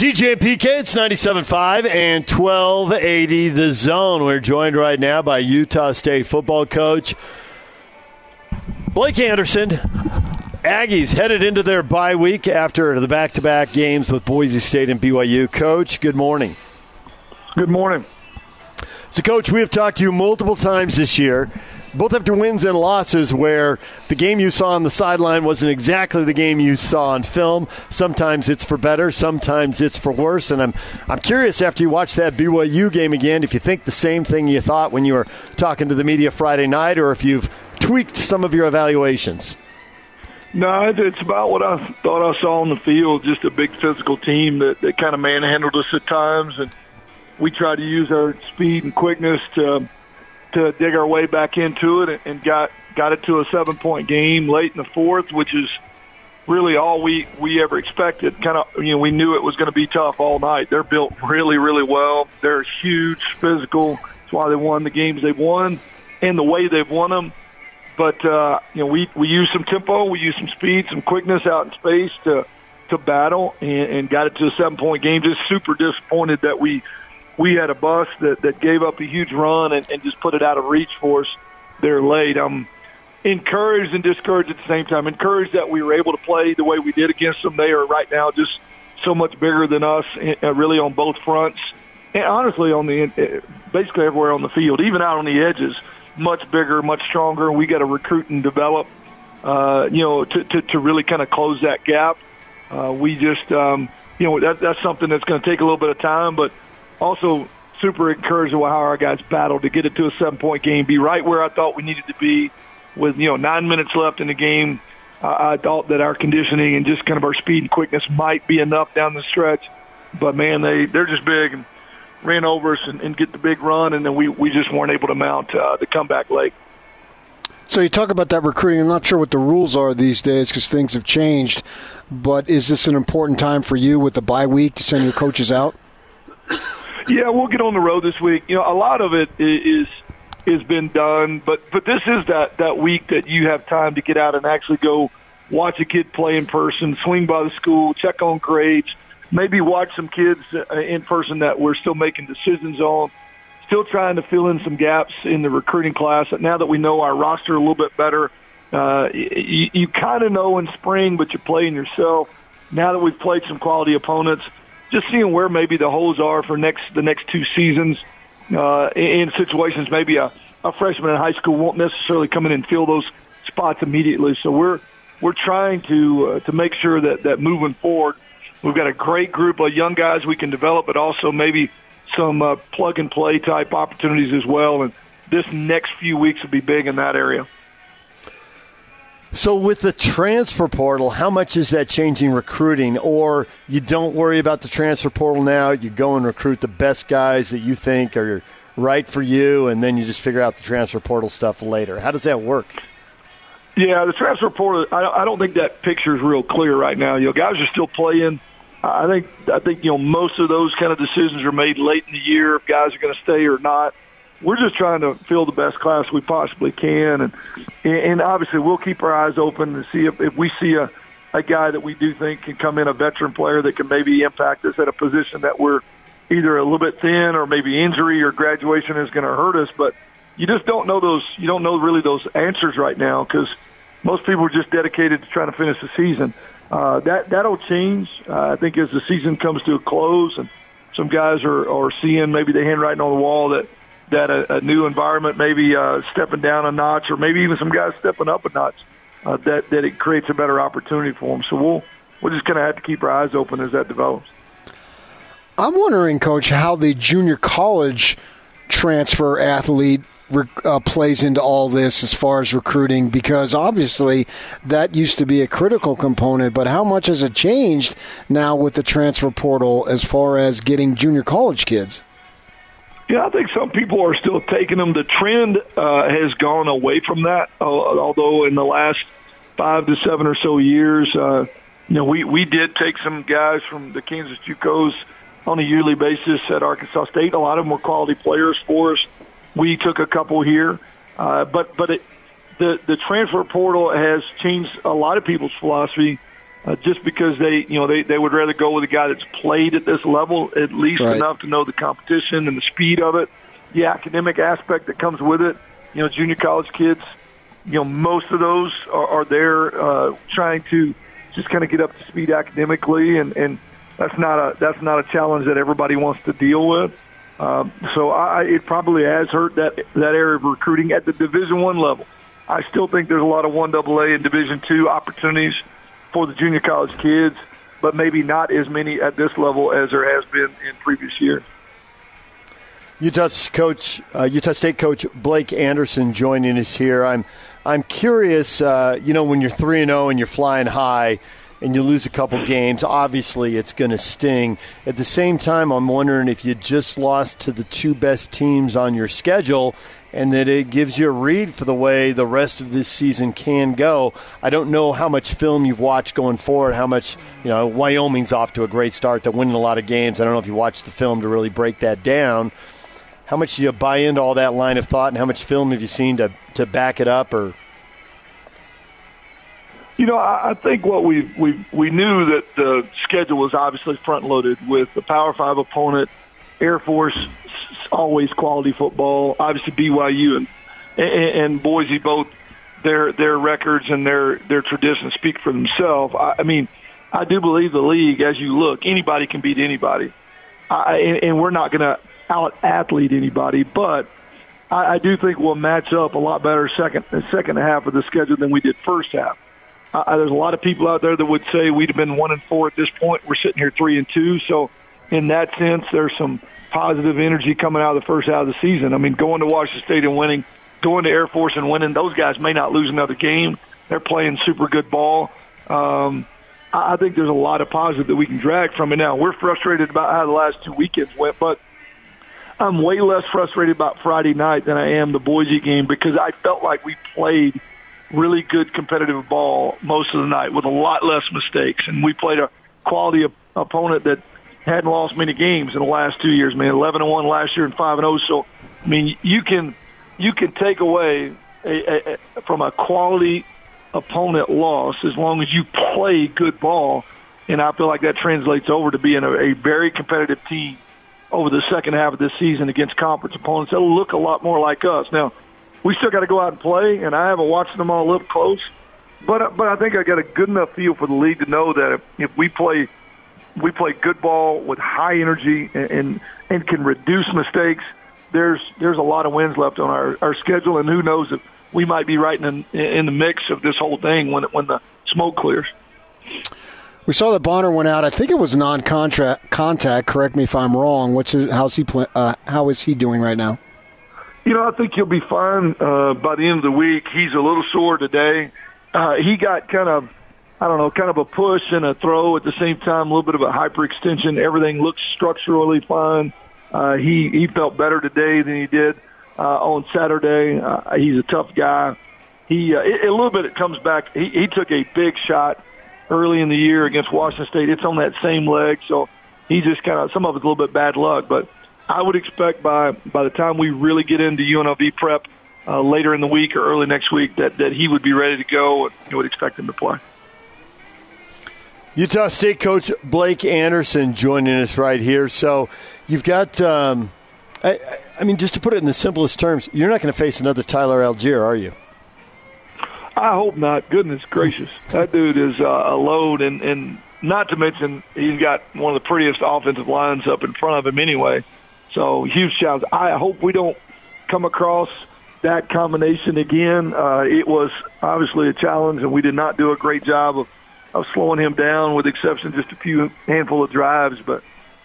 DJ and PK, it's 97.5 and 1280 The Zone. We're joined right now by Utah State football coach Blake Anderson. Aggies headed into their bye week after the back to back games with Boise State and BYU. Coach, good morning. Good morning. So, Coach, we have talked to you multiple times this year both after wins and losses where the game you saw on the sideline wasn't exactly the game you saw on film. Sometimes it's for better, sometimes it's for worse. And I'm I'm curious after you watch that BYU game again if you think the same thing you thought when you were talking to the media Friday night or if you've tweaked some of your evaluations. No, it's about what I thought I saw on the field. Just a big physical team that, that kind of manhandled us at times, and we tried to use our speed and quickness to to dig our way back into it and got got it to a seven point game late in the fourth, which is really all we we ever expected. Kind of, you know, we knew it was going to be tough all night. They're built really, really well. They're huge, physical. That's why they won the games they've won, and the way they've won them. But uh, you know, we we used some tempo, we used some speed, some quickness out in space to to battle, and, and got it to a seven point game. Just super disappointed that we we had a bus that, that gave up a huge run and, and just put it out of reach for us there late. I'm encouraged and discouraged at the same time. Encouraged that we were able to play the way we did against them. They are right now just so much bigger than us, uh, really on both fronts, and honestly on the uh, basically everywhere on the field, even out on the edges, much bigger, much stronger. We got to recruit and develop, uh, you know, to, to, to really kind of close that gap. Uh, we just, um, you know, that, that's something that's going to take a little bit of time, but also super encouraged with how our guys battled to get it to a seven point game, be right where I thought we needed to be with, you know, nine minutes left in the game. Uh, I thought that our conditioning and just kind of our speed and quickness might be enough down the stretch. But man, they, they're just big and ran over us and, and get the big run. And then we, we just weren't able to mount uh, the comeback late. So you talk about that recruiting. I'm not sure what the rules are these days because things have changed. But is this an important time for you with the bye week to send your coaches out? Yeah, we'll get on the road this week. You know, a lot of it is has been done, but but this is that that week that you have time to get out and actually go watch a kid play in person, swing by the school, check on grades, maybe watch some kids uh, in person that we're still making decisions on. Still trying to fill in some gaps in the recruiting class. Now that we know our roster a little bit better, uh, you, you kind of know in spring, but you're playing yourself. Now that we've played some quality opponents, just seeing where maybe the holes are for next the next two seasons uh, in, situations maybe a, a freshman in high school won't necessarily come in and fill those spots immediately. So we're we're trying to uh, to make sure that that moving forward, we've got a great group of young guys we can develop, but also maybe some uh, plug and play type opportunities as well. And this next few weeks will be big in that area. So, with the transfer portal, how much is that changing recruiting? Or you don't worry about the transfer portal now, you go and recruit the best guys that you think are right for you, and then you just figure out the transfer portal stuff later. How does that work? Yeah, the transfer portal. I, don't think that picture is real clear right now. You know, guys are still playing. I think I think you know most of those kind of decisions are made late in the year if guys are going to stay or not we're just trying to fill the best class we possibly can, and and obviously we'll keep our eyes open to see if, if we see a a guy that we do think can come in, a veteran player that can maybe impact us at a position that we're either a little bit thin or maybe injury or graduation is going to hurt us. But you just don't know those. You don't know really those answers right now because most people are just dedicated to trying to finish the season. Uh, that that'll change. Uh, I think as the season comes to a close and some guys are are seeing maybe the handwriting on the wall that that a, a new environment, maybe uh, stepping down a notch, or maybe even some guys stepping up a notch, uh, that that it creates a better opportunity for them. So we'll we're just going to have to keep our eyes open as that develops. I'm wondering, Coach, how the junior college transfer athlete uh, plays into all this as far as recruiting because obviously that used to be a critical component but how much has it changed now with the transfer portal as far as getting junior college kids yeah, I think some people are still taking them. The trend uh, has gone away from that, uh, although in the last five to seven or so years, uh, you know, we, we did take some guys from the Kansas JUCOs on a yearly basis at Arkansas State. A lot of them were quality players for us. We took a couple here, uh, but but it, the the transfer portal has changed a lot of people's philosophy uh, just because they, you know, they, they would rather go with a guy that's played at this level at least Right. enough to know the competition and the speed of it, the academic aspect that comes with it. You know, junior college kids, you know, most of those are, are there uh, trying to just kind of get up to speed academically, and, and that's not a that's not a challenge that everybody wants to deal with. Um, so I, it probably has hurt that that area of recruiting at the Division One level. I still think there's a lot of one AA and Division Two opportunities for the junior college kids, but maybe not as many at this level as there has been in previous years. Utah's coach, uh, Utah State coach Blake Anderson, joining us here. I'm, I'm curious. Uh, you know, when you're three and zero and you're flying high, and you lose a couple games, obviously it's going to sting. At the same time, I'm wondering if you just lost to the two best teams on your schedule, and that it gives you a read for the way the rest of this season can go. I don't know how much film you've watched going forward. How much, you know, Wyoming's off to a great start. They're winning a lot of games. I don't know if you watched the film to really break that down how much do you buy into all that line of thought, and how much film have you seen to, to back it up? Or You know, I, I think what we we we knew that the schedule was obviously front loaded with the Power Five opponent, Air Force, always quality football. Obviously BYU and and, and Boise both their their records and their their traditions speak for themselves. I, I mean, I do believe the league, as you look, anybody can beat anybody, I, and, and we're not going to out athlete anybody, but. I, I do think we'll match up a lot better second second half of the schedule than we did first half. Uh, there's a lot of people out there that would say we'd have been one and four at this point. We're sitting here three and two. So, in that sense, there's some positive energy coming out of the first half of the season. I mean, going to Washington State and winning, going to Air Force and winning, those guys may not lose another game. They're playing super good ball. Um, I think there's a lot of positive that we can drag from it. Now, we're frustrated about how the last two weekends went, but I'm way less frustrated about Friday night than I am the Boise game because I felt like we played really good competitive ball most of the night with a lot less mistakes, and we played a quality op- opponent that hadn't lost many games in the last two years. Man, 11 and one last year and five and 0. So, I mean, you can you can take away a, a, a, from a quality opponent loss as long as you play good ball, and I feel like that translates over to being a, a very competitive team over the second half of this season against conference opponents that'll look a lot more like us. Now, we still got to go out and play, and I haven't watched them all up close, but but I think I got a good enough feel for the league to know that if, if we play we play good ball with high energy and, and and can reduce mistakes, there's there's a lot of wins left on our, our schedule, and who knows if we might be right in in the mix of this whole thing when when the smoke clears. We saw that Bonner went out. I think it was non-contract contact. Correct me if I'm wrong. What's his, how's he play, uh, how is he doing right now? You know, I think he'll be fine uh, by the end of the week. He's a little sore today. Uh, he got kind of, I don't know, kind of a push and a throw at the same time, a little bit of a hyperextension. Everything looks structurally fine. Uh, he he felt better today than he did uh, on Saturday. Uh, he's a tough guy. He uh, it, a little bit it comes back. He, he took a big shot early in the year against Washington State. It's on that same leg, so he just kind of some of it's a little bit bad luck, but I would expect by by the time we really get into UNLV prep uh, later in the week or early next week that that he would be ready to go. and You would expect him to play. Utah State coach Blake Anderson joining us right here. So you've got, um, I, I mean, just to put it in the simplest terms, you're not going to face another Tyler Allgeier, are you? I hope not. Goodness gracious, that dude is uh, a load, and and not to mention he's got one of the prettiest offensive lines up in front of him anyway. So huge challenge. I hope we don't come across that combination again. Uh, it was obviously a challenge, and we did not do a great job of, of slowing him down, with the exception of just a few handful of drives. But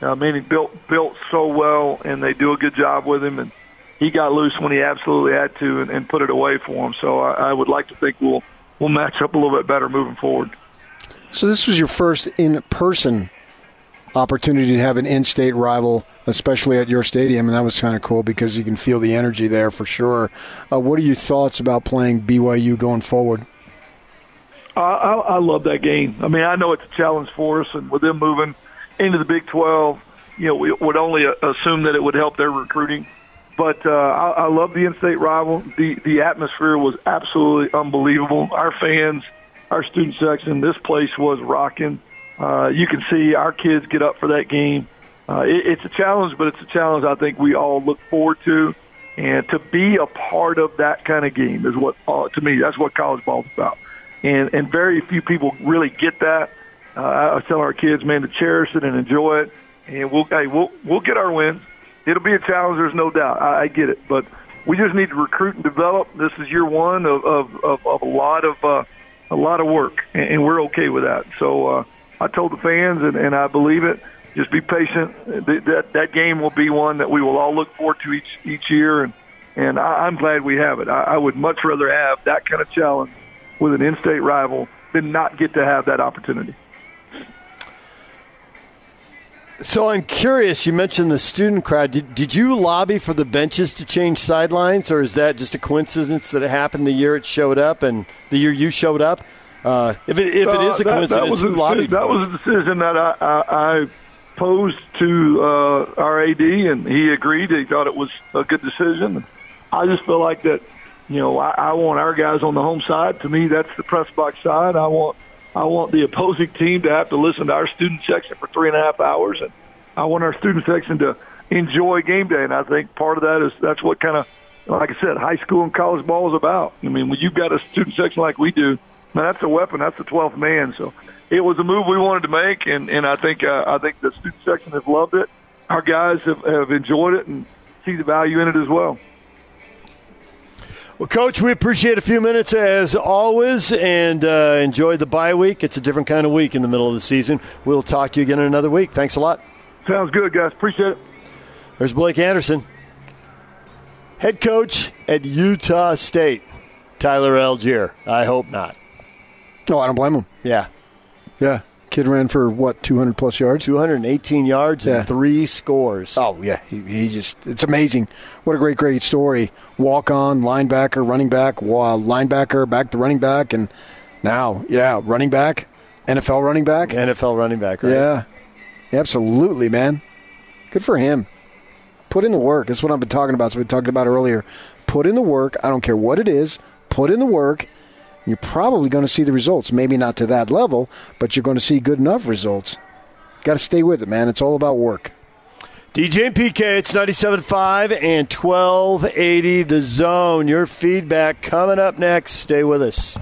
man, he built built so well, and they do a good job with him. And he got loose when he absolutely had to, and, and put it away for him. So I, I would like to think we'll we'll match up a little bit better moving forward. So this was your first in-person opportunity to have an in-state rival, especially at your stadium, and that was kind of cool because you can feel the energy there for sure. Uh, what are your thoughts about playing BYU going forward? I, I, I love that game. I mean, I know it's a challenge for us, and with them moving into the Big 12, you know, we would only assume that it would help their recruiting. But uh, I, I love the in-state rival. The the atmosphere was absolutely unbelievable. Our fans our student section. This place was rocking. Uh, you can see our kids get up for that game. Uh, it, it's a challenge, but it's a challenge I think we all look forward to. And to be a part of that kind of game is what, uh, to me, that's what college ball is about. And and very few people really get that. Uh, I tell our kids, man, to cherish it and enjoy it. And we'll, hey, we'll we'll get our wins. It'll be a challenge. There's no doubt. I, I get it, but we just need to recruit and develop. This is year one of of, of, of a lot of uh, a lot of work, and, and we're okay with that. So uh, I told the fans, and, and I believe it. Just be patient. That, that game will be one that we will all look forward to each each year, and and I, I'm glad we have it. I, I would much rather have that kind of challenge with an in-state rival than not get to have that opportunity. So I'm curious. You mentioned the student crowd. Did, did you lobby for the benches to change sidelines, or is that just a coincidence that it happened the year it showed up and the year you showed up? Uh, if it, if it is a that, coincidence, that was who a, lobbied that was a decision that I, I, I posed to uh, our AD, and he agreed. He thought it was a good decision. I just feel like that. You know, I, I want our guys on the home side. To me, that's the press box side. I want I want the opposing team to have to listen to our student section for three and a half hours, and I want our student section to enjoy game day. And I think part of that is that's what kind of, like I said, high school and college ball is about. I mean, when you've got a student section like we do, man, that's a weapon. That's the 12th man. So it was a move we wanted to make, and and I think uh, I think the student section has loved it. Our guys have, have enjoyed it and see the value in it as well. Well, Coach, we appreciate a few minutes as always and uh, enjoy the bye week. It's a different kind of week in the middle of the season. We'll talk to you again in another week. Thanks a lot. Sounds good, guys. Appreciate it. There's Blake Anderson, head coach at Utah State. Tyler Allgeier. I hope not. No, I don't blame him. Yeah. Yeah. Kid ran for what, 200 plus yards? 218 yards Yeah. and three scores. Oh yeah, he, he just it's amazing. What a great great story. Walk on linebacker, running back, linebacker, back to running back, and now yeah, running back, NFL running back. NFL running back, right? Yeah, absolutely, man. Good for him. Put in the work. That's what I've been talking about. So we talked about earlier. Put in the work. I don't care what it is. Put in the work. You're probably going to see the results. Maybe not to that level, but you're going to see good enough results. Got to stay with it, man. It's all about work. DJ and PK, it's 97.5 and 1280 the zone. Your feedback coming up next. Stay with us.